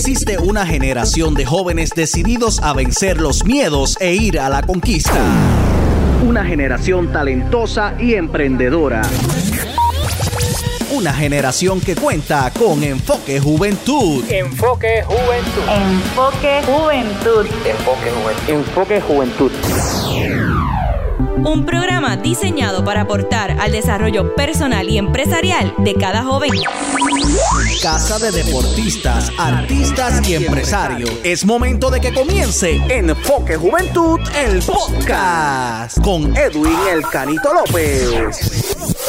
existe una generación de jóvenes decididos a vencer los miedos e ir a la conquista. Una generación talentosa y emprendedora. Una generación que cuenta con Enfoque Juventud. Enfoque Juventud. Enfoque Juventud. Enfoque Juventud. Enfoque Juventud. Un programa diseñado para aportar al desarrollo personal y empresarial de cada joven. Casa de deportistas, artistas y empresarios. Es momento de que comience Enfoque Juventud, el podcast, con Edwin El Canito López.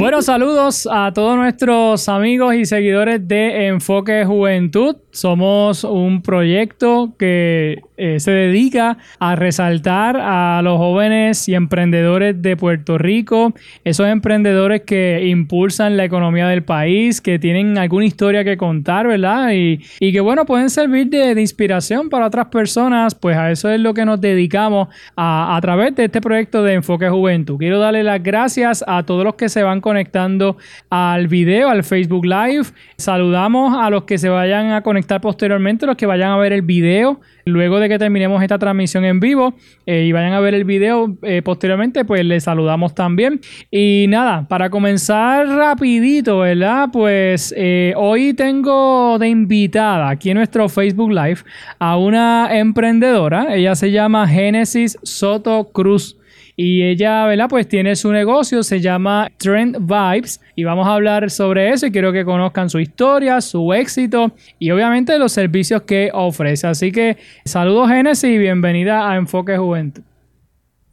Bueno, saludos a todos nuestros amigos y seguidores de Enfoque Juventud. Somos un proyecto que eh, se dedica a resaltar a los jóvenes y emprendedores de Puerto Rico, esos emprendedores que impulsan la economía del país, que tienen alguna historia que contar, ¿verdad? Y, que bueno, pueden servir de, de, inspiración para otras personas, pues a eso es lo que nos dedicamos a, a través de este proyecto de Enfoque Juventud. Quiero darle las gracias a todos los que se van conectando al video, al Facebook Live. Saludamos a los que se vayan a conectar posteriormente, los que vayan a ver el video luego de que terminemos esta transmisión en vivo eh, y vayan a ver el video eh, posteriormente, pues les saludamos también. Y nada, para comenzar rapidito, ¿verdad? Pues eh, hoy tengo de invitada aquí en nuestro Facebook Live a una emprendedora, ella se llama Génesis Soto Cruz. Y ella, ¿verdad? Pues tiene su negocio, se llama Trend Vibes. Y vamos a hablar sobre eso y quiero que conozcan su historia, su éxito y obviamente los servicios que ofrece. Así que saludos Génesis y bienvenida a Enfoque Juventud.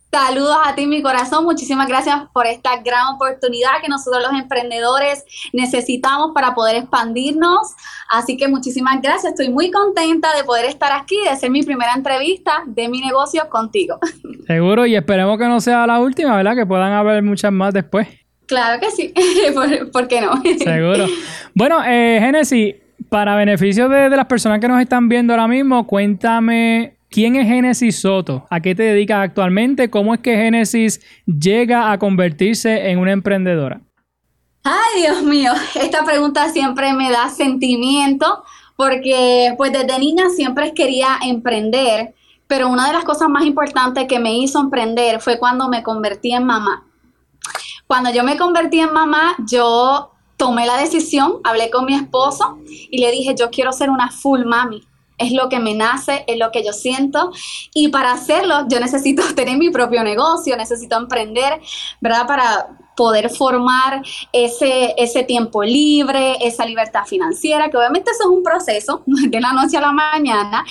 Saludos a ti, mi corazón. Muchísimas gracias por esta gran oportunidad que nosotros los emprendedores necesitamos para poder expandirnos. Así que muchísimas gracias. Estoy muy contenta de poder estar aquí, de ser mi primera entrevista de mi negocio contigo. Seguro, y esperemos que no sea la última, ¿verdad? Que puedan haber muchas más después. Claro que sí. ¿Por, ¿Por, qué no? Seguro. Bueno, eh, Génesis, para beneficio de, de las personas que nos están viendo ahora mismo, cuéntame ¿Quién es Génesis Soto? ¿A qué te dedicas actualmente? ¿Cómo es que Génesis llega a convertirse en una emprendedora? Ay, Dios mío, esta pregunta siempre me da sentimiento porque pues desde niña siempre quería emprender, pero una de las cosas más importantes que me hizo emprender fue cuando me convertí en mamá. Cuando yo me convertí en mamá, yo tomé la decisión, hablé con mi esposo y le dije, yo quiero ser una full mami es lo que me nace, es lo que yo siento. Y para hacerlo, yo necesito tener mi propio negocio, necesito emprender, ¿verdad? Para poder formar ese, ese tiempo libre, esa libertad financiera, que obviamente eso es un proceso de la noche a la mañana,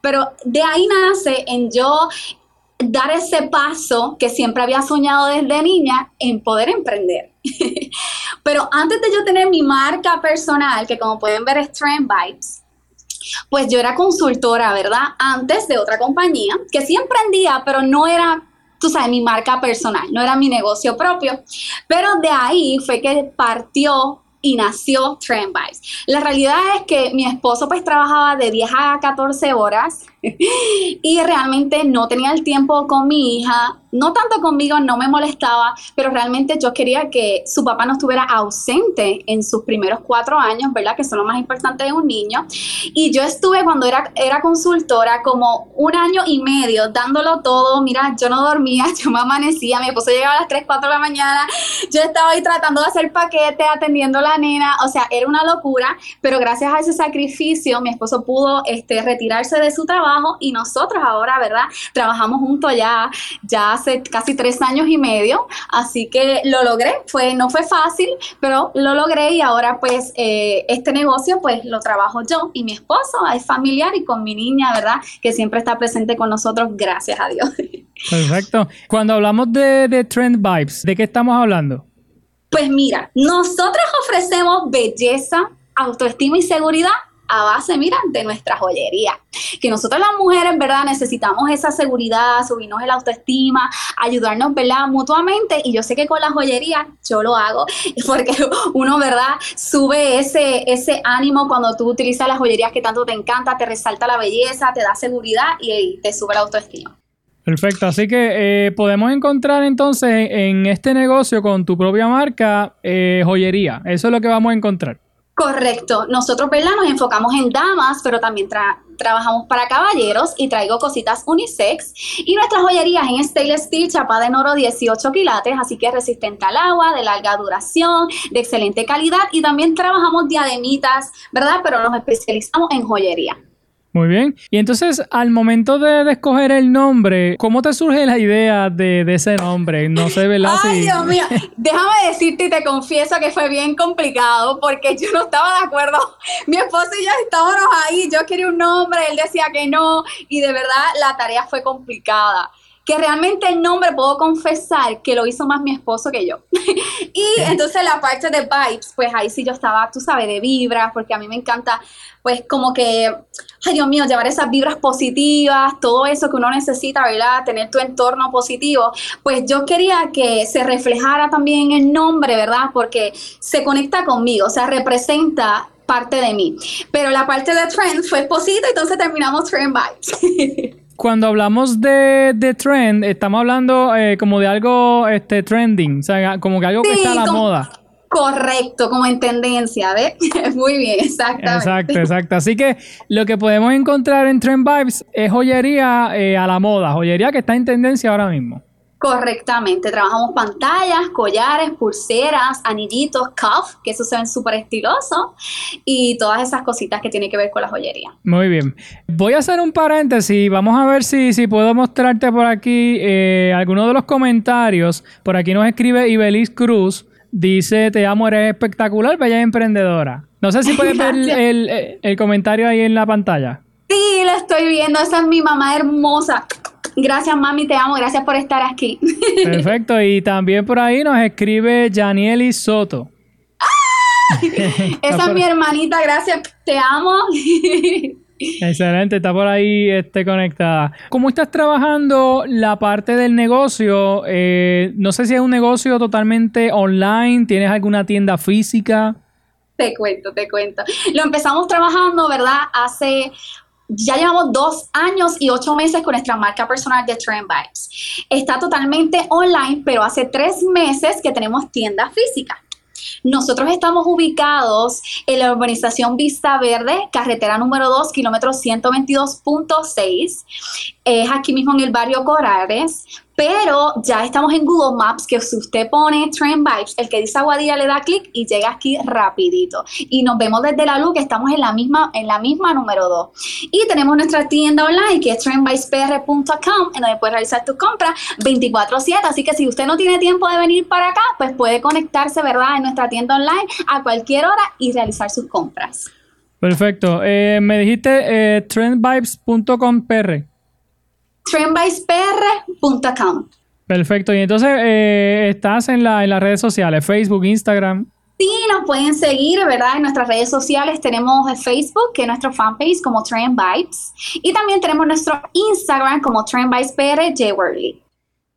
pero de ahí nace en yo dar ese paso que siempre había soñado desde niña en poder emprender. pero antes de yo tener mi marca personal, que como pueden ver es Trend Vibes, pues yo era consultora, ¿verdad? Antes de otra compañía que sí emprendía, pero no era tú sabes, mi marca personal, no era mi negocio propio. Pero de ahí fue que partió y nació Trend Vibes. La realidad es que mi esposo pues trabajaba de 10 a 14 horas y realmente no tenía el tiempo con mi hija no tanto conmigo, no me molestaba, pero realmente yo quería que su papá no estuviera ausente en sus primeros cuatro años, ¿verdad? Que son lo más importante de un niño. Y yo estuve cuando era, era consultora como un año y medio dándolo todo. Mira, yo no dormía, yo me amanecía, mi esposo llegaba a las 3, 4 de la mañana, yo estaba ahí tratando de hacer paquete, atendiendo a la nena, o sea, era una locura, pero gracias a ese sacrificio mi esposo pudo este, retirarse de su trabajo y nosotros ahora, ¿verdad? Trabajamos juntos ya, ya hace casi tres años y medio, así que lo logré, fue, no fue fácil, pero lo logré y ahora pues eh, este negocio pues lo trabajo yo y mi esposo, es familiar y con mi niña, ¿verdad? Que siempre está presente con nosotros, gracias a Dios. Perfecto. Cuando hablamos de, de Trend Vibes, ¿de qué estamos hablando? Pues mira, nosotros ofrecemos belleza, autoestima y seguridad a base, mira, de nuestra joyería. Que nosotros las mujeres, ¿verdad? Necesitamos esa seguridad, subirnos el autoestima, ayudarnos, ¿verdad? Mutuamente. Y yo sé que con la joyería yo lo hago, porque uno, ¿verdad? Sube ese, ese ánimo cuando tú utilizas las joyerías que tanto te encanta, te resalta la belleza, te da seguridad y te sube la autoestima. Perfecto, así que eh, podemos encontrar entonces en este negocio con tu propia marca eh, joyería. Eso es lo que vamos a encontrar. Correcto. Nosotros, ¿verdad? Nos enfocamos en damas, pero también tra- trabajamos para caballeros y traigo cositas unisex. Y nuestra joyería es en stainless steel, chapada en oro 18 quilates, así que es resistente al agua, de larga duración, de excelente calidad. Y también trabajamos diademitas, ¿verdad? Pero nos especializamos en joyería. Muy bien. Y entonces, al momento de, de escoger el nombre, ¿cómo te surge la idea de, de ese nombre? No sé, ¿verdad? Ay, Si- Dios mío, déjame decirte y te confieso que fue bien complicado porque yo no estaba de acuerdo. Mi esposo y yo estábamos ahí, yo quería un nombre, él decía que no y de verdad la tarea fue complicada. Que realmente el nombre puedo confesar que lo hizo más mi esposo que yo. y entonces la parte de vibes, pues ahí sí yo estaba, tú sabes, de vibras, porque a mí me encanta, pues como que, ay Dios mío, llevar esas vibras positivas, todo eso que uno necesita, ¿verdad? Tener tu entorno positivo. Pues yo quería que se reflejara también el nombre, ¿verdad? Porque se conecta conmigo, o sea, representa parte de mí. Pero la parte de trend fue esposito, entonces terminamos trend vibes. Cuando hablamos de, de trend, estamos hablando eh, como de algo este, trending, o sea, como que algo que está a la como- moda. Correcto, como en tendencia, ¿ves? Muy bien, exactamente. Exacto, exacto. Así que lo que podemos encontrar en Trend Vibes es joyería eh, a la moda, joyería que está en tendencia ahora mismo. Correctamente, trabajamos pantallas, collares, pulseras, anillitos, cuff, que eso se ven súper estilosos, y todas esas cositas que tienen que ver con la joyería. Muy bien. Voy a hacer un paréntesis. Vamos a ver si, si puedo mostrarte por aquí eh, algunos de los comentarios. Por aquí nos escribe Ibeliz Cruz. Dice, te amo, eres espectacular, bella emprendedora. No sé si puedes ver el- el comentario ahí en la pantalla. Sí, la estoy viendo, esa es mi mamá hermosa. Gracias, mami, te amo, gracias por estar aquí. Perfecto. Y también por ahí nos escribe Janieli Soto. esa es mi hermanita, gracias, te amo. Excelente, está por ahí este, conectada. ¿Cómo estás trabajando la parte del negocio? Eh, no sé si es un negocio totalmente online, ¿tienes alguna tienda física? Te cuento, te cuento. Lo empezamos trabajando, ¿verdad? Hace, ya llevamos dos años y ocho meses con nuestra marca personal de Trend Vibes. Está totalmente online, pero hace tres meses que tenemos tienda física. Nosotros estamos ubicados en la urbanización Vista Verde, carretera número 2, kilómetro 122.6. Es aquí mismo en el barrio Corales, pero ya estamos en Google Maps, que si usted pone Trend Vibes, el que dice Aguadilla le da clic y llega aquí rapidito. Y nos vemos desde la luz, que estamos en la misma, en la misma número 2. Y tenemos nuestra tienda online, que es trendvibespr.com, en donde puedes realizar tus compras 24/7. Así que si usted no tiene tiempo de venir para acá, pues puede conectarse, ¿verdad?, en nuestra tienda online a cualquier hora y realizar sus compras. Perfecto. Eh, me dijiste eh, PR. trendvibespr.com. Perfecto. Y entonces eh, estás en, la, en las redes sociales, Facebook, Instagram. Sí, nos pueden seguir, ¿verdad? En nuestras redes sociales tenemos Facebook, que es nuestro fanpage como Trend Vibes. Y también tenemos nuestro Instagram como Trend Vibes PR J. Worley.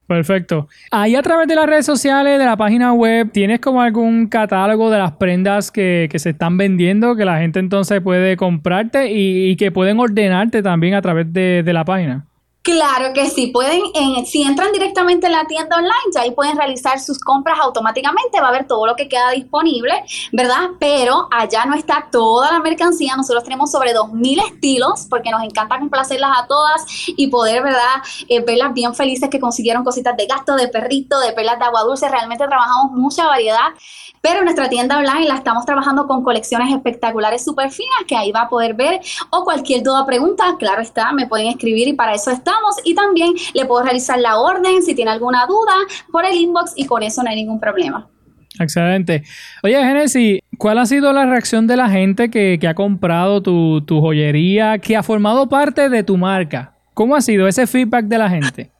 Perfecto. Ahí a través de las redes sociales, de la página web, ¿tienes como algún catálogo de las prendas que, que se están vendiendo, que la gente entonces puede comprarte y, y que pueden ordenarte también a través de, de la página? Claro que sí, pueden, en- si entran directamente en la tienda online, ya ahí pueden realizar sus compras automáticamente, va a ver todo lo que queda disponible, ¿verdad? Pero allá no está toda la mercancía, nosotros tenemos sobre 2.000 estilos, porque nos encanta complacerlas a todas y poder, ¿verdad? Eh, verlas bien felices que consiguieron cositas de gasto, de perrito, de perlas de agua dulce, realmente trabajamos mucha variedad. Pero nuestra tienda online la estamos trabajando con colecciones espectaculares súper finas que ahí va a poder ver o cualquier duda o pregunta, claro está, me pueden escribir y para eso Y también le puedo realizar la orden si tiene alguna duda por el inbox y con eso no hay ningún problema. Excelente. Oye, Genesis, ¿cuál ha sido la reacción de la gente que, que ha comprado tu, tu joyería, que ha formado parte de tu marca? ¿Cómo ha sido ese feedback de la gente?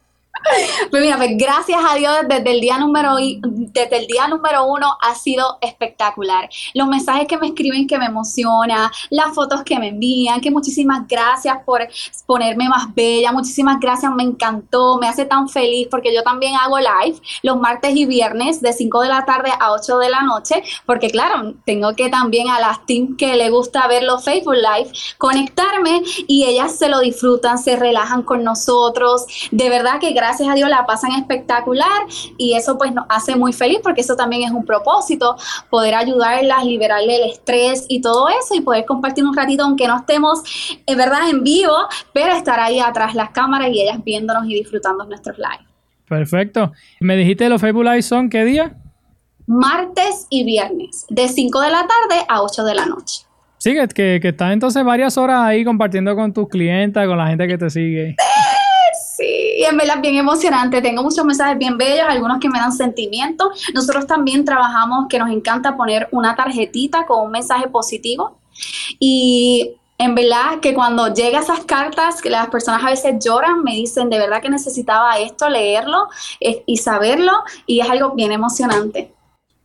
Pues mira, pues gracias a Dios desde el día número desde el día número uno ha sido espectacular. Los mensajes que me escriben que me emociona, las fotos que me envían, que muchísimas gracias por ponerme más bella, muchísimas gracias, me encantó, me hace tan feliz porque yo también hago live los martes y viernes de 5 de la tarde a 8 de la noche, porque claro, tengo que también a las team que le gusta ver los Facebook Live conectarme y ellas se lo disfrutan, se relajan con nosotros. De verdad que gracias a Dios la pasan espectacular y eso pues nos hace muy feliz porque eso también es un propósito, poder ayudarlas, liberarle el estrés y todo eso y poder compartir un ratito aunque no estemos en verdad en vivo, pero estar ahí atrás las cámaras y ellas viéndonos y disfrutando nuestros live. Perfecto. ¿Me dijiste los Facebook Live son qué día? Martes y viernes, de 5 de la tarde a 8 de la noche. Sí, que, que estás entonces varias horas ahí compartiendo con tus clientes, con la gente que te sigue. Sí, y en verdad bien emocionante. Tengo muchos mensajes bien bellos, algunos que me dan sentimiento. Nosotros también trabajamos que nos encanta poner una tarjetita con un mensaje positivo. Y en verdad que cuando llega esas cartas, que las personas a veces lloran, me dicen de verdad que necesitaba esto, leerlo eh, y saberlo, y es algo bien emocionante.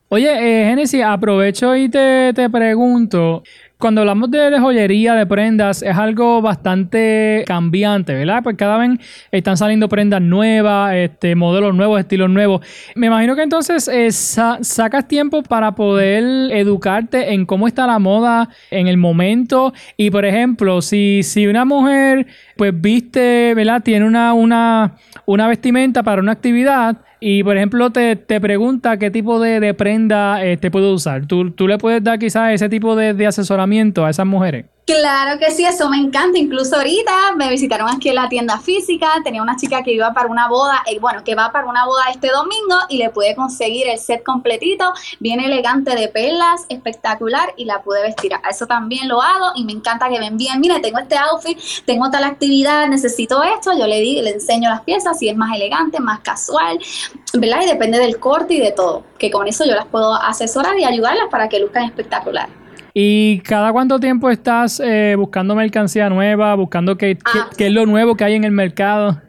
Oye, eh, Genesis, aprovecho y te, te pregunto, cuando hablamos de, joyería, de prendas, es algo bastante cambiante, ¿verdad? Pues cada vez están saliendo prendas nuevas, este, modelos nuevos, estilos nuevos. Me imagino que entonces eh, sacas tiempo para poder educarte en cómo está la moda en el momento. Y por ejemplo, si, si una mujer pues viste, ¿verdad? Tiene una, una, una vestimenta para una actividad y por ejemplo te, te pregunta qué tipo de, prenda eh, te puede usar. ¿Tú, ¿Tú, le puedes dar quizás ese tipo de, de asesoramiento a esas mujeres? Claro que sí, eso me encanta. Incluso ahorita me visitaron aquí en la tienda física. Tenía una chica que iba para una boda, eh, bueno, que va para una boda este domingo y le pude conseguir el set completito, bien elegante de perlas, espectacular y la pude vestir. Eso también lo hago y me encanta que me envíen, mire, tengo este outfit, tengo tal actividad, necesito esto. Yo le di, le enseño las piezas si es más elegante, más casual, ¿verdad? Y depende del corte y de todo. Que con eso yo las puedo asesorar y ayudarlas para que luzcan espectacular. ¿Y cada cuánto tiempo estás eh, buscando mercancía nueva, buscando qué, Ah. qué, qué es lo nuevo que hay en el mercado?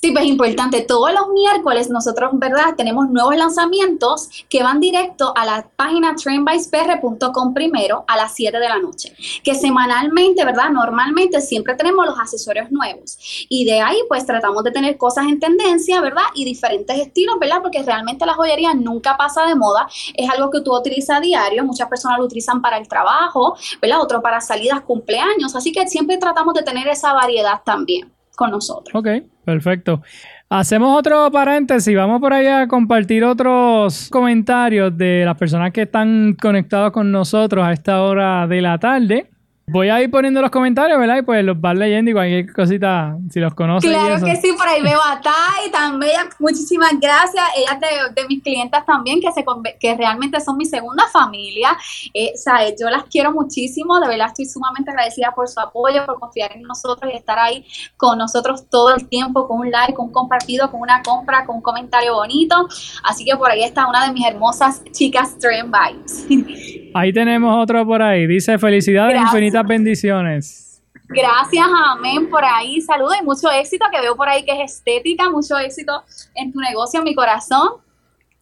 Sí, pues importante. Todos los miércoles nosotros, ¿verdad? Tenemos nuevos lanzamientos que van directo a la página trendbyspr.com primero a las 7 de la noche. Que semanalmente, ¿verdad? Normalmente siempre tenemos los accesorios nuevos. Y de ahí, pues tratamos de tener cosas en tendencia, ¿verdad? Y diferentes estilos, ¿verdad? Porque realmente la joyería nunca pasa de moda. Es algo que tú utilizas a diario. Muchas personas lo utilizan para el trabajo, ¿verdad? Otro para salidas, cumpleaños. Así que siempre tratamos de tener esa variedad también con nosotros. Ok, perfecto. Hacemos otro paréntesis, vamos por ahí a compartir otros comentarios de las personas que están conectados con nosotros a esta hora de la tarde. Voy a ir poniendo los comentarios, ¿verdad? Y pues los vas leyendo y cualquier cosita, si los conoces. Claro que sí, por ahí veo a Tai también. Muchísimas gracias. Ella es de, de mis clientas también, que, se, que realmente son mi segunda familia. Eh, ¿sabes? Yo las quiero muchísimo. De verdad estoy sumamente agradecida por su apoyo, por confiar en nosotros y estar ahí con nosotros todo el tiempo, con un like, con un compartido, con una compra, con un comentario bonito. Así que por ahí está una de mis hermosas chicas Trend Vibes. Ahí tenemos otro por ahí. Dice felicidades, Gracias. infinitas bendiciones. Gracias, amén, por ahí. Saludos y mucho éxito, que veo por ahí que es estética, mucho éxito en tu negocio, en mi corazón.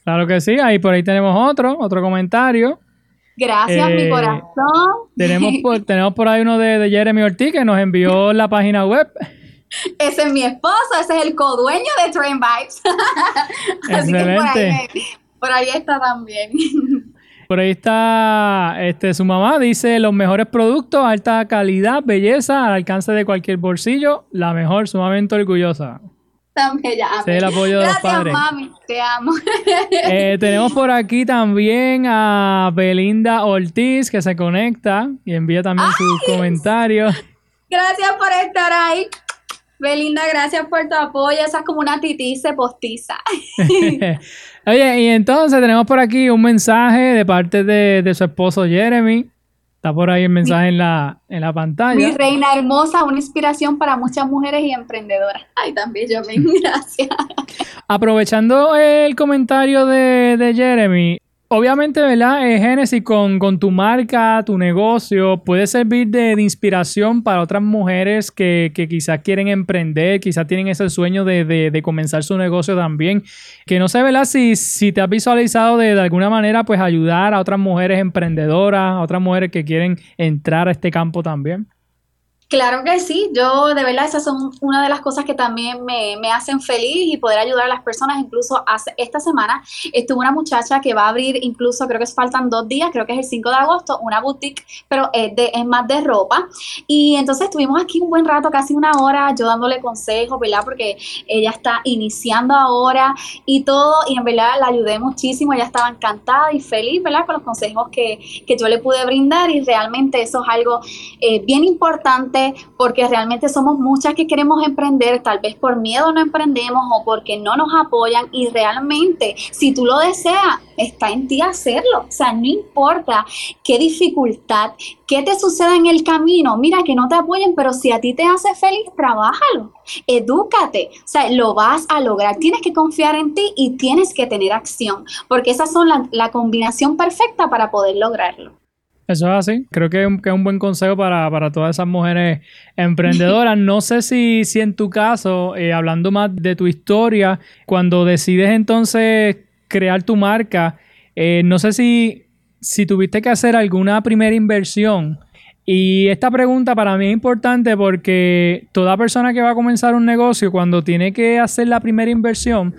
Claro que sí, ahí por ahí tenemos otro, otro comentario. Gracias, Eh, mi corazón. Tenemos por, tenemos por ahí uno de, de Jeremy Ortiz que nos envió la página web. Ese es mi esposo, ese es el codueño de Train Vibes. Así que por ahí, por ahí está también. Por ahí está este, su mamá, dice los mejores productos, alta calidad, belleza, al alcance de cualquier bolsillo, la mejor, sumamente orgullosa. Es el apoyo de los Gracias, padres. mami, te amo. Eh, tenemos por aquí también a Belinda Ortiz que se conecta y envía también sus comentarios. Gracias por estar ahí. Belinda, gracias por tu apoyo. Esa es como una titice postiza. Oye, y entonces tenemos por aquí un mensaje de parte de, de su esposo Jeremy. Está por ahí el mensaje en la, en la Mi pantalla. reina hermosa, una inspiración para muchas mujeres y emprendedoras. Ay, también yo me gracias. Aprovechando el comentario de, de Jeremy, obviamente, ¿verdad? Eh, Genesis con, con tu marca, tu negocio, puede servir de, de inspiración para otras mujeres que, que quizás quieren emprender, quizás tienen ese sueño de, de- de comenzar su negocio también. Que no sé, ¿verdad? Si, si te has visualizado de alguna manera, pues ayudar a otras mujeres emprendedoras, a otras mujeres que quieren entrar a este campo también. Claro que sí, yo de verdad esas son una de las cosas que también me, me, hacen feliz y poder ayudar a las personas. Incluso hace, esta semana estuvo una muchacha que va a abrir, incluso creo que faltan dos días, creo que es el 5 de agosto, una boutique, pero es, de, es más de ropa. Y entonces estuvimos aquí un buen rato, casi una hora, yo dándole consejos, ¿verdad? Porque ella está iniciando ahora y todo, y en verdad la ayudé muchísimo, ella estaba encantada y feliz, ¿verdad? Con los consejos que, que yo le pude brindar y realmente eso es algo eh, bien importante porque realmente somos muchas que queremos emprender, tal vez por miedo no emprendemos o porque no nos apoyan y realmente si tú lo deseas, está en ti hacerlo. O sea, no importa qué dificultad, qué te suceda en el camino, mira que no te apoyen, pero si a ti te hace feliz, trabájalo, edúcate, o sea, lo vas a lograr. Tienes que confiar en ti y tienes que tener acción, porque esas son la, la combinación perfecta para poder lograrlo. Eso es así. Creo que es un, buen consejo para, todas esas mujeres emprendedoras. No sé si, si en tu caso, eh, hablando más de tu historia, cuando decides entonces crear tu marca, eh, no sé si tuviste que hacer alguna primera inversión. Y esta pregunta para mí es importante porque toda persona que va a comenzar un negocio, cuando tiene que hacer la primera inversión,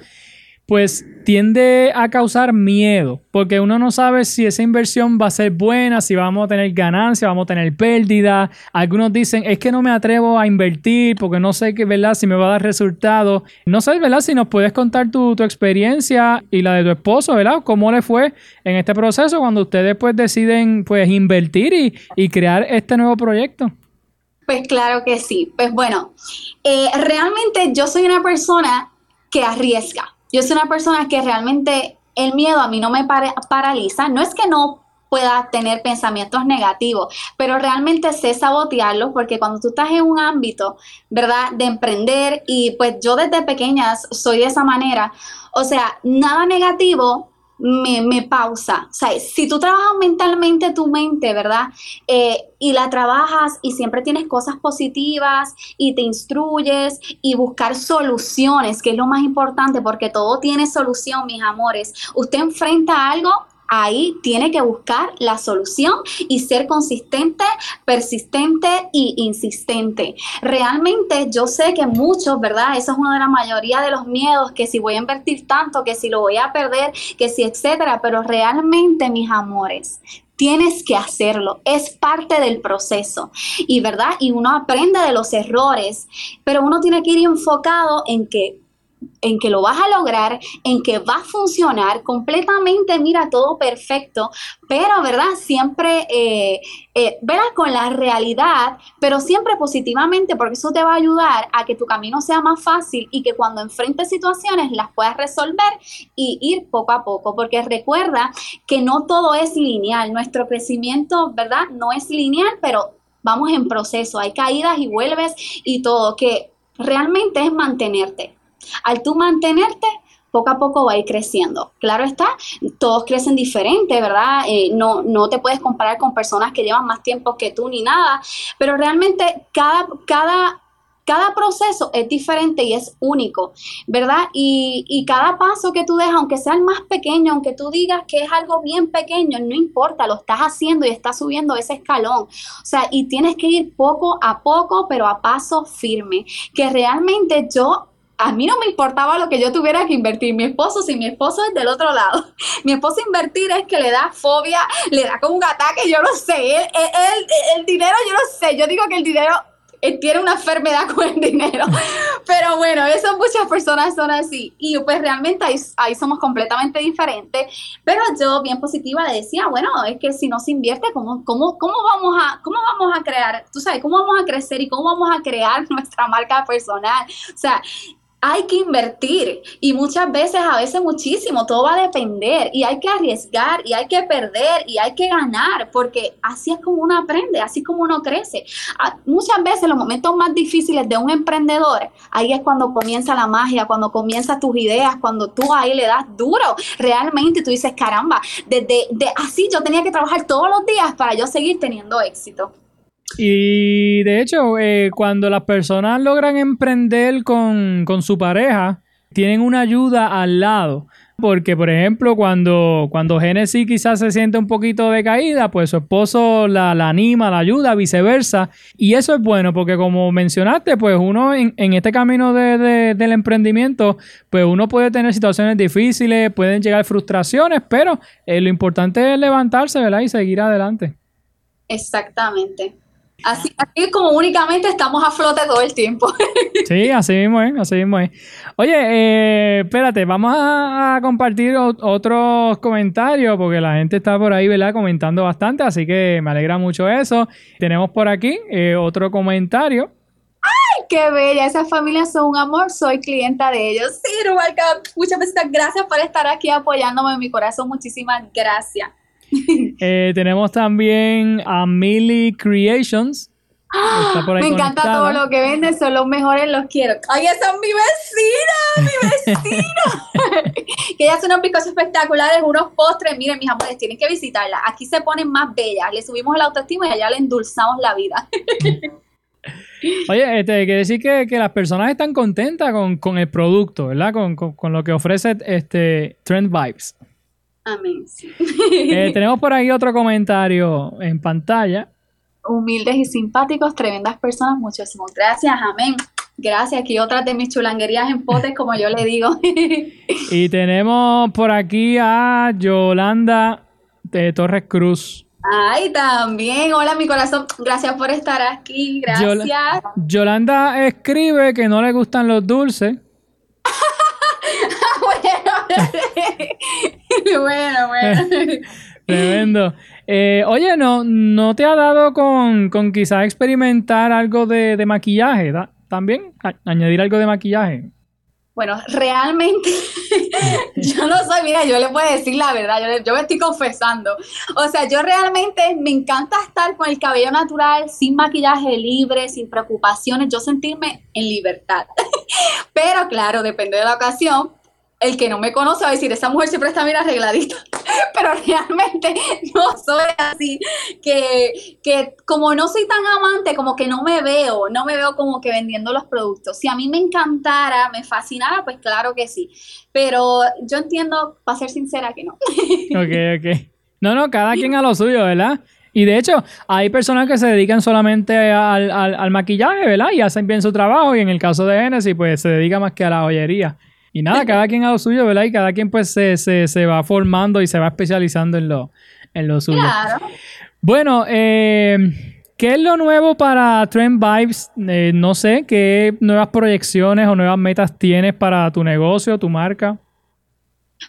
pues tiende a causar miedo, porque uno no sabe si esa inversión va a ser buena, si vamos a tener ganancia, vamos a tener pérdida. Algunos dicen, es que no me atrevo a invertir porque no sé qué, ¿verdad? Si me va a dar resultado. No sé, ¿verdad? Si nos puedes contar tu, experiencia y la de tu esposo, ¿verdad? ¿Cómo le fue en este proceso cuando ustedes pues deciden pues invertir y, y crear este nuevo proyecto? Pues claro que sí. Pues bueno, eh, realmente yo soy una persona que arriesga yo soy una persona que realmente el miedo a mí no me paraliza. No es que no pueda tener pensamientos negativos, pero realmente sé sabotearlos porque cuando tú estás en un ámbito, ¿verdad? De emprender y pues yo desde pequeñas soy de esa manera, o sea, nada negativo me, me, pausa. O sea, si tú trabajas mentalmente tu mente, ¿verdad? Eh, y la trabajas y siempre tienes cosas positivas y te instruyes y buscar soluciones, que es lo más importante, porque todo tiene solución, mis amores. Usted enfrenta algo, ahí tiene que buscar la solución y ser consistente, persistente y insistente. Realmente yo sé que muchos, ¿verdad? Eso es una de la mayoría de los miedos, que si voy a invertir tanto, que si lo voy a perder, que si, etcétera, pero realmente, mis amores, tienes que hacerlo, es parte del proceso y verdad, y uno aprende de los errores, pero uno tiene que ir enfocado en que en que lo vas a lograr, en que va a funcionar completamente, mira, todo perfecto, pero, ¿verdad? Siempre, eh, eh Con la realidad, pero siempre positivamente, porque eso te va a ayudar a que tu camino sea más fácil y que cuando enfrentes situaciones las puedas resolver y ir poco a poco, porque recuerda que no todo es lineal, nuestro crecimiento, ¿verdad? No es lineal, pero vamos en proceso, hay caídas y vuelves y todo, que realmente es mantenerte al tú mantenerte, poco a poco va a ir creciendo. Claro está, todos crecen diferente, ¿verdad? Eh, no, no te puedes comparar con personas que llevan más tiempo que tú ni nada, pero realmente cada, cada cada proceso es diferente y es único, ¿verdad? Y, y, cada paso que tú dejas, aunque sea el más pequeño, aunque tú digas que es algo bien pequeño, no importa, lo estás haciendo y estás subiendo ese escalón. O sea, y tienes que ir poco a poco, pero a paso firme. Que realmente yo a mí no me importaba lo que yo tuviera que invertir. Mi esposo, si mi esposo es del otro lado, mi esposo invertir es que le da fobia, le da como un ataque, yo no sé. El, dinero, yo no sé. Yo digo que el dinero eh, tiene una enfermedad con el dinero. Pero bueno, eso muchas personas son así. Y pues realmente ahí, somos completamente diferentes. Pero yo, bien positiva, decía, bueno, es que si no se invierte, ¿cómo, cómo, cómo, vamos a, ¿cómo vamos a crear? Tú sabes, ¿cómo vamos a crecer y cómo vamos a crear nuestra marca personal? O sea, hay que invertir y muchas veces, a veces muchísimo, todo va a depender y hay que arriesgar y hay que perder y hay que ganar porque así es como uno aprende, así como uno crece. Ah, muchas veces los momentos más difíciles de un emprendedor, ahí es cuando comienza la magia, cuando comienzan tus ideas, cuando tú ahí le das duro realmente tú dices, caramba, desde de, así yo tenía que trabajar todos los días para yo seguir teniendo éxito. Y de hecho, eh, cuando las personas logran emprender con, su pareja, tienen una ayuda al lado. porque por ejemplo cuando, cuando Genesis quizás se siente un poquito decaída, pues su esposo la, la anima, la ayuda, viceversa. Y eso es bueno porque como mencionaste, pues uno en, en este camino de- del emprendimiento, pues uno puede tener situaciones difíciles, pueden llegar frustraciones, pero eh, lo importante es levantarse, ¿verdad? Y seguir adelante. Exactamente. Así, así es como únicamente estamos a flote todo el tiempo. Sí, así mismo es, así mismo es. Oye, eh, espérate, vamos a, compartir otros comentarios porque la gente está por ahí, ¿verdad? Comentando bastante, así que me alegra mucho eso. Tenemos por aquí eh, otro comentario. Qué bella, esas familias son un amor, soy clienta de ellos. Sí, Rubalca, muchas veces gracias por estar aquí apoyándome en mi corazón, muchísimas gracias. Eh, tenemos también a Millie Creations. Ahí Me encanta conectada. todo lo que venden, son los mejores, los quiero. ¡Ay, esa es mi vecina! ¡Mi vecina! que ella hace unos bizcochos espectaculares, unos postres. Miren, mis amores, tienen que visitarla. Aquí se ponen más bellas, le subimos la autoestima y allá le endulzamos la vida. Oye, este, quiere decir que, que las personas están contentas con, con el producto, ¿verdad? Con, con- con lo que ofrece este Trend Vibes. Amén. sí. Eh, tenemos por ahí otro comentario en pantalla. Humildes y simpáticos, tremendas personas, muchísimas gracias, amén. Gracias, aquí otras de mis chulanguerías en potes, como yo le digo. Y tenemos por aquí a Yolanda de Torres Cruz. Ay, también, hola mi corazón, gracias por estar aquí, gracias. Yola- Yolanda escribe que no le gustan los dulces. bueno, bueno, bueno. Tremendo. Eh, oye, ¿no, ¿no te ha dado con, con quizás experimentar algo de, de maquillaje? ta- ¿También? A- añadir algo de maquillaje. Bueno, realmente yo no soy, mira, yo le puedo decir la verdad, yo, le- yo me estoy confesando. O sea, yo realmente me encanta estar con el cabello natural, sin maquillaje, libre, sin preocupaciones, yo sentirme en libertad. Pero claro, depende de la ocasión. El que no me conoce va a decir, esa mujer siempre está bien arregladita. Pero realmente no soy así. Que, que como no soy tan amante, como que no me veo, no me veo como que vendiendo los productos. Si a mí me encantara, me fascinara, pues claro que sí. Pero yo entiendo, para ser sincera, que no. Ok, ok. No, no, cada quien a lo suyo, ¿verdad? Y de hecho, hay personas que se dedican solamente al, al- al maquillaje, ¿verdad? Y hacen bien su trabajo. Y en el caso de Genesis, pues se dedica más que a la joyería. Y nada, cada quien a lo suyo, ¿verdad? Y cada quien pues se, se, se va formando y se va especializando en lo, en lo suyo. Claro. Bueno, eh, ¿qué es lo nuevo para Trend Vibes? Eh, no sé, ¿qué nuevas proyecciones o nuevas metas tienes para tu negocio, tu marca?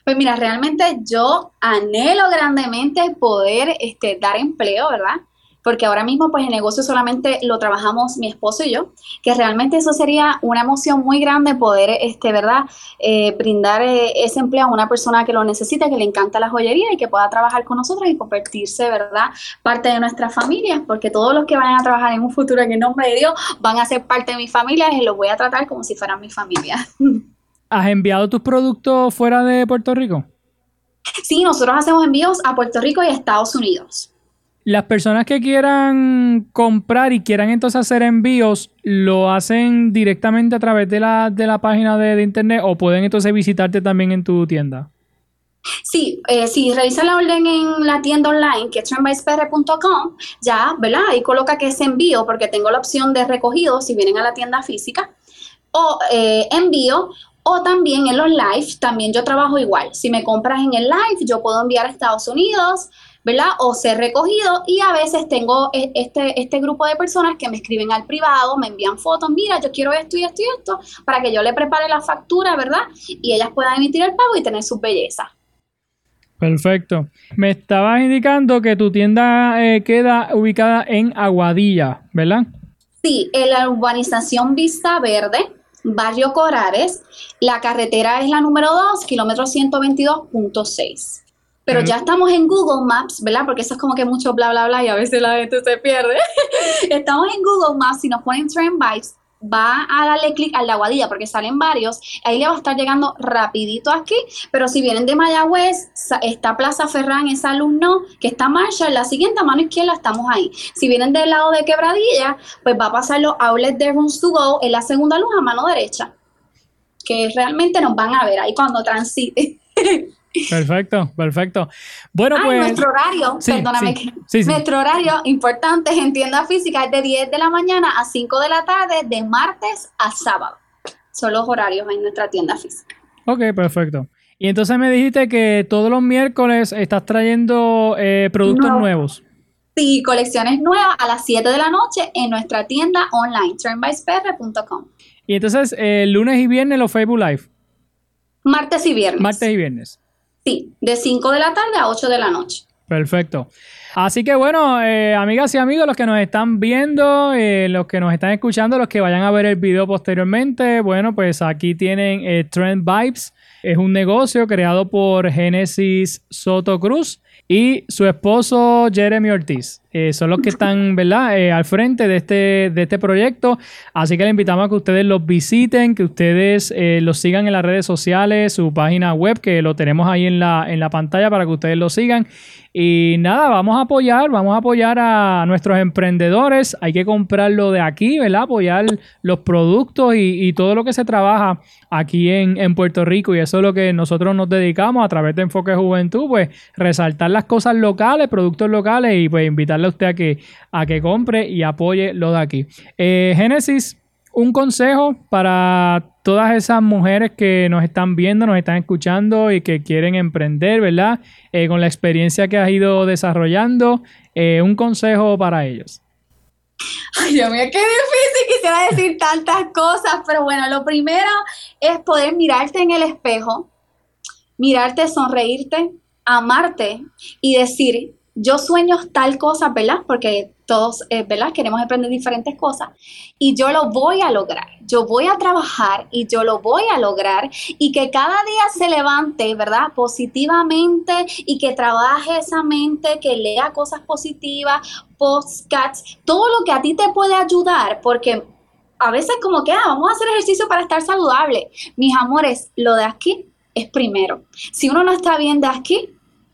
Pues mira, realmente yo anhelo grandemente poder este, dar empleo, ¿verdad? Porque ahora mismo pues el negocio solamente lo trabajamos mi esposo y yo, que realmente eso sería una emoción muy grande poder, este, ¿verdad? Eh, brindar eh, ese empleo a una persona que lo necesita, que le encanta la joyería y que pueda trabajar con nosotros y convertirse, ¿verdad? Parte de nuestra familia, porque todos los que vayan a trabajar en un futuro en el nombre de Dios van a ser parte de mi familia y los voy a tratar como si fueran mi familia. ¿Has enviado tus productos fuera de Puerto Rico? Sí, nosotros hacemos envíos a Puerto Rico y a Estados Unidos. Las personas que quieran comprar y quieran entonces hacer envíos, ¿lo hacen directamente a través de la, de la página de, internet o pueden entonces visitarte también en tu tienda? Sí, eh, si revisan la orden en la tienda online, que es trendbyspr.com, ya, ¿verdad? Ahí coloca que es envío, porque tengo la opción de recogido si vienen a la tienda física, o eh, envío, o también en los live, también yo trabajo igual. Si me compras en el live, yo puedo enviar a Estados Unidos, ¿verdad? O ser recogido y a veces tengo e- este, este grupo de personas que me escriben al privado, me envían fotos, mira, yo quiero esto y esto y esto, para que yo le prepare la factura, ¿verdad? Y ellas puedan emitir el pago y tener sus bellezas. Perfecto. Me estabas indicando que tu tienda eh, queda ubicada en Aguadilla, ¿verdad? Sí, en la urbanización Vista Verde, Barrio Corares, la carretera es la número 2, kilómetro 122.6. Pero ya estamos en Google Maps, ¿verdad? Porque eso es como que mucho bla, bla, bla y a veces la gente se pierde. estamos en Google Maps, si nos ponen Trend Vibes, va a darle clic a la Aguadilla porque salen varios, ahí le va a estar llegando rapidito aquí, pero si vienen de Mayagüez, está Plaza Ferrán, esa alumno que está Marshall, la siguiente a mano izquierda estamos ahí. Si vienen del lado de Quebradilla, pues va a pasar los outlets de Rooms to Go en la segunda luz a mano derecha, que realmente nos van a ver ahí cuando transite. Perfecto, perfecto. Bueno, Ay, pues. nuestro horario, Sí, perdóname, sí, que- sí. nuestro horario importante en tienda física es de 10 de la mañana a 5 de la tarde, de martes a sábado. Son los horarios en nuestra tienda física. Ok, perfecto. Y entonces me dijiste que todos los miércoles estás trayendo eh, productos No. nuevos. Sí, colecciones nuevas a las 7 de la noche en nuestra tienda online, turnbyspr.com. Y entonces, eh, lunes y viernes los Facebook Live. Martes y viernes. Martes y viernes. Sí, de 5 de la tarde a 8 de la noche. Perfecto. Así que bueno, eh, amigas y amigos, los que nos están viendo, eh, los que nos están escuchando, los que vayan a ver el video posteriormente, bueno, pues aquí tienen eh, Trend Vibes. Es un negocio creado por Genesis Soto Cruz y su esposo Jeremy Ortiz. Eh, son los que están, ¿verdad?, Eh, al frente de este, de este proyecto. Así que les invitamos a que ustedes los visiten, que ustedes eh, los sigan en las redes sociales, su página web, que lo tenemos ahí en la, en la pantalla para que ustedes lo sigan. Y nada, vamos a apoyar, vamos a apoyar a nuestros emprendedores. Hay que comprarlo de aquí, ¿verdad? Apoyar los productos y, y todo lo que se trabaja aquí en, en Puerto Rico. Y eso es lo que nosotros nos dedicamos a través de Enfoque Juventud, pues resaltar las cosas locales, productos locales y pues a usted a que, a que compre y apoye lo de aquí. Eh, Génesis, un consejo para todas esas mujeres que nos están viendo, nos están escuchando y que quieren emprender, ¿verdad? Eh, con la experiencia que has ido desarrollando, eh, un consejo para ellos. Ay, Dios mío, qué difícil. Quisiera decir tantas cosas, pero bueno, lo primero es poder mirarte en el espejo, mirarte, sonreírte, amarte y decir, yo sueño tal cosa, ¿verdad? Porque todos, eh, ¿verdad? Queremos emprender diferentes cosas y yo lo voy a lograr. Yo voy a trabajar y yo lo voy a lograr y que cada día se levante, ¿verdad? Positivamente y que trabaje esa mente, que lea cosas positivas, podcasts, todo lo que a ti te puede ayudar, porque a veces como que, ah, vamos a hacer ejercicio para estar saludable. Mis amores, lo de aquí es primero. Si uno no está bien de aquí,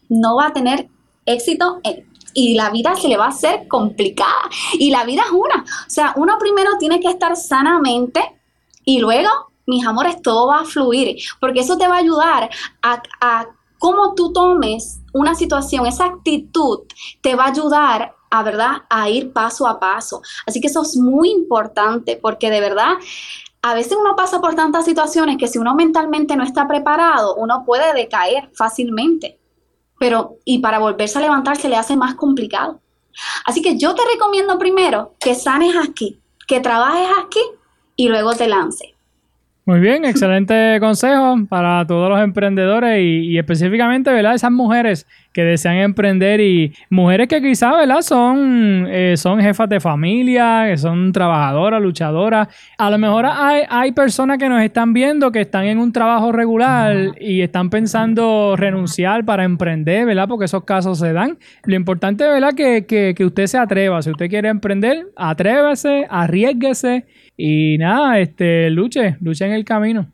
no va a tener éxito en- y la vida se le va a hacer complicada. Y la vida es una. O sea, uno primero tiene que estar sanamente y luego, mis amores, todo va a fluir. Porque eso te va a ayudar a, a cómo tú tomes una situación, esa actitud te va a ayudar a verdad a ir paso a paso. Así que eso es muy importante porque de verdad a veces uno pasa por tantas situaciones que si uno mentalmente no está preparado, uno puede decaer fácilmente. Pero y para volverse a levantar se le hace más complicado. Así que yo te recomiendo primero que sanes aquí, que trabajes aquí y luego te lances. Muy bien, excelente consejo para todos los emprendedores y, y específicamente, ¿verdad? Esas mujeres que desean emprender y mujeres que quizás, ¿verdad? Son, eh, son jefas de familia, que son trabajadoras, luchadoras. A lo mejor hay, hay personas que nos están viendo que están en un trabajo regular y están pensando renunciar para emprender, ¿verdad? Porque esos casos se dan. Lo importante, ¿verdad? Que, que, que usted se atreva. Si usted quiere emprender, atrévese, arriesguese y nada, este, luche, luche en el camino.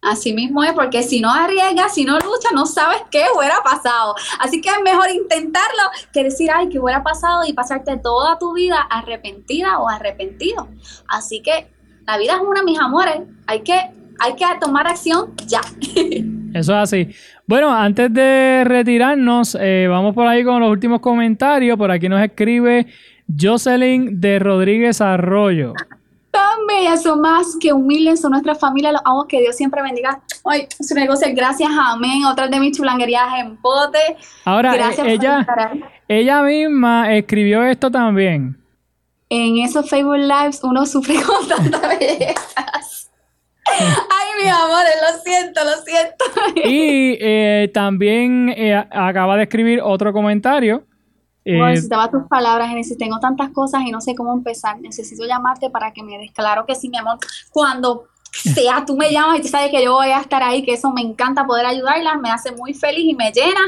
Así mismo es, porque si no arriesgas, si no luchas, no sabes qué hubiera pasado. Así que es mejor intentarlo que decir, ay, qué hubiera pasado y pasarte toda tu vida arrepentida o arrepentido. Así que la vida es una, mis amores. Hay que, hay que tomar acción ya. Eso es así. Bueno, antes de retirarnos, eh, vamos por ahí con los últimos comentarios. Por aquí nos escribe Jocelyn de Rodríguez Arroyo. Tan bellas son más que humildes son nuestra familia. Los amo, que Dios siempre bendiga. Ay, su negocio, gracias, amén. Otras de mis chulanguerías en pote. Ahora, Gracias eh, por ella, ella misma escribió esto también. En esos Facebook Lives uno sufre con tantas bellezas. Ay, mis amores, lo siento, lo siento. Y eh, también eh, acaba de escribir otro comentario. Eh, necesitaba tus palabras, Genesis. Tengo tantas cosas y no sé cómo empezar. Necesito llamarte para que me des claro que sí, mi amor. Cuando sea, tú me llamas y tú sabes que yo voy a estar ahí, que eso me encanta poder ayudarlas, me hace muy feliz y me llena.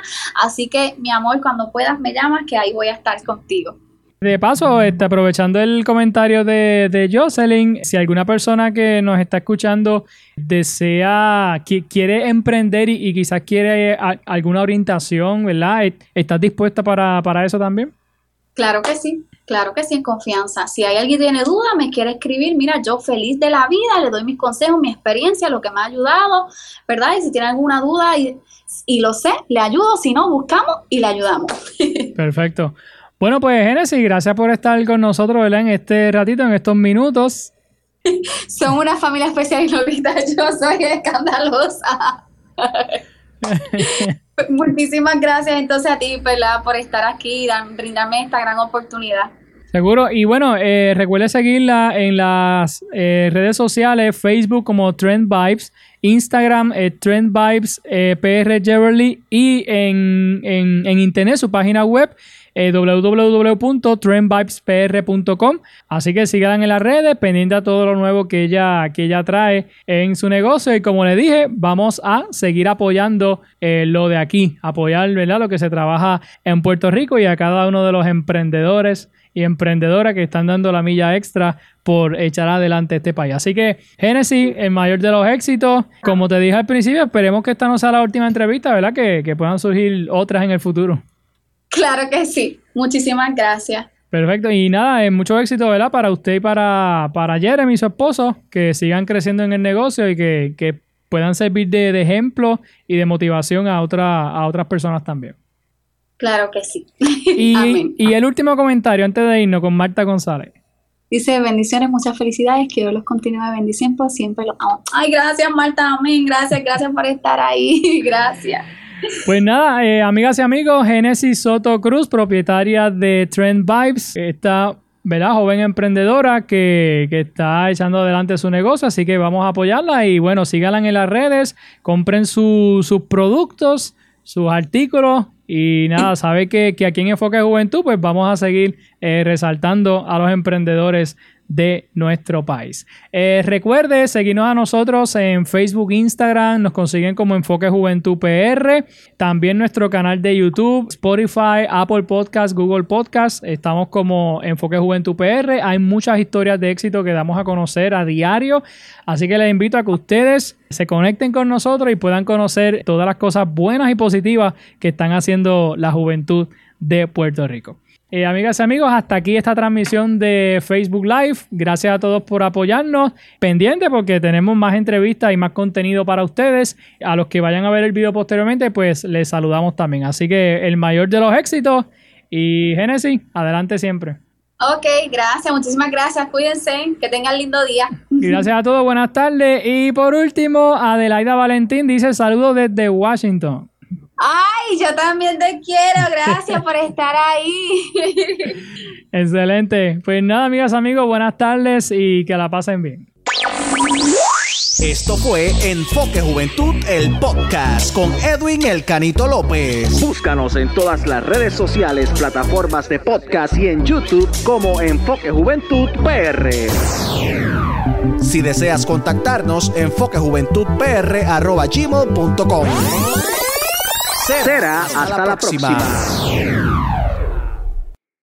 Así que, mi amor, cuando puedas me llamas, que ahí voy a estar contigo. De paso, este, aprovechando el comentario de, de Jocelyn, si alguna persona que nos está escuchando desea, qui- quiere emprender y, y quizás quiere a- alguna orientación, ¿verdad? ¿Estás dispuesta para, para eso también? Claro que sí, claro que sí, en confianza. Si hay alguien que tiene duda, me quiere escribir, mira, yo feliz de la vida, le doy mis consejos, mi experiencia, lo que me ha ayudado, ¿verdad? Y si tiene alguna duda y, y lo sé, le ayudo, si no, buscamos y le ayudamos. Perfecto. Bueno, pues Génesis, gracias por estar con nosotros, ¿verdad? En este ratito, en estos minutos. Son una familia especial y yo soy escandalosa. Muchísimas gracias entonces a ti, ¿verdad? Por estar aquí y brindarme esta gran oportunidad. Seguro. Y bueno, eh, recuerde seguirla en las eh, redes sociales, Facebook como Trend Vibes, Instagram eh, Trend Vibes eh, PR Jeverly y en, en, en internet su página web eh, www.trendvibespr.com. Así que sigan en las redes, pendiente a todo lo nuevo que ella, que ella trae en su negocio. Y como le dije, vamos a seguir apoyando eh, lo de aquí, apoyar ¿verdad? lo que se trabaja en Puerto Rico y a cada uno de los emprendedores y emprendedoras que están dando la milla extra por echar adelante este país. Así que, Genesis, el mayor de los éxitos. Como te dije al principio, esperemos que esta no sea la última entrevista, ¿verdad? Que, que puedan surgir otras en el futuro. Claro que sí. Muchísimas gracias. Perfecto. Y nada, eh, mucho éxito, ¿verdad? Para usted y para, para Jeremy y su esposo, que sigan creciendo en el negocio y que, que puedan servir de, de, ejemplo y de motivación a, otra, a otras personas también. Claro que sí. Y, Amén. y el último comentario antes de irnos con Marta González. Dice, bendiciones, muchas felicidades, que Dios los continúe bendiciendo, siempre los amo. Ay, gracias Marta, amén, gracias, gracias por estar ahí, gracias. Pues nada, eh, amigas y amigos, Genesis Soto Cruz, propietaria de Trend Vibes, esta ¿verdad? joven emprendedora que, que, está echando adelante su negocio, así que vamos a apoyarla y bueno, síganla en las redes, compren su, sus productos, sus artículos y nada, sabe que, que, aquí en Enfoque Juventud pues vamos a seguir eh, resaltando a los emprendedores de nuestro país. Eh, recuerde seguirnos a nosotros en Facebook, Instagram, nos consiguen como Enfoque Juventud PR, también nuestro canal de YouTube, Spotify, Apple Podcast, Google Podcast, estamos como Enfoque Juventud PR, hay muchas historias de éxito que damos a conocer a diario, así que les invito a que ustedes se conecten con nosotros y puedan conocer todas las cosas buenas y positivas que están haciendo la juventud de Puerto Rico. Eh, amigas y amigos, hasta aquí esta transmisión de Facebook Live. Gracias a todos por apoyarnos. Pendiente porque tenemos más entrevistas y más contenido para ustedes. A los que vayan a ver el video posteriormente, pues les saludamos también. Así que el mayor de los éxitos. Y Génesis, adelante siempre. Ok, gracias, muchísimas gracias. Cuídense, que tengan lindo día. Gracias a todos, buenas tardes. Y por último, Adelaida Valentín dice saludos desde Washington. Ay, yo también te quiero. Gracias por estar ahí. Excelente. Pues nada, amigas, amigos, buenas tardes y que la pasen bien. Esto fue Enfoque Juventud, el podcast con Edwin El Canito López. Búscanos en todas las redes sociales, plataformas de podcast y en YouTube como Enfoque Juventud PR. Si deseas contactarnos, enfoquejuventudpr.gmail.com. Será hasta, la próxima.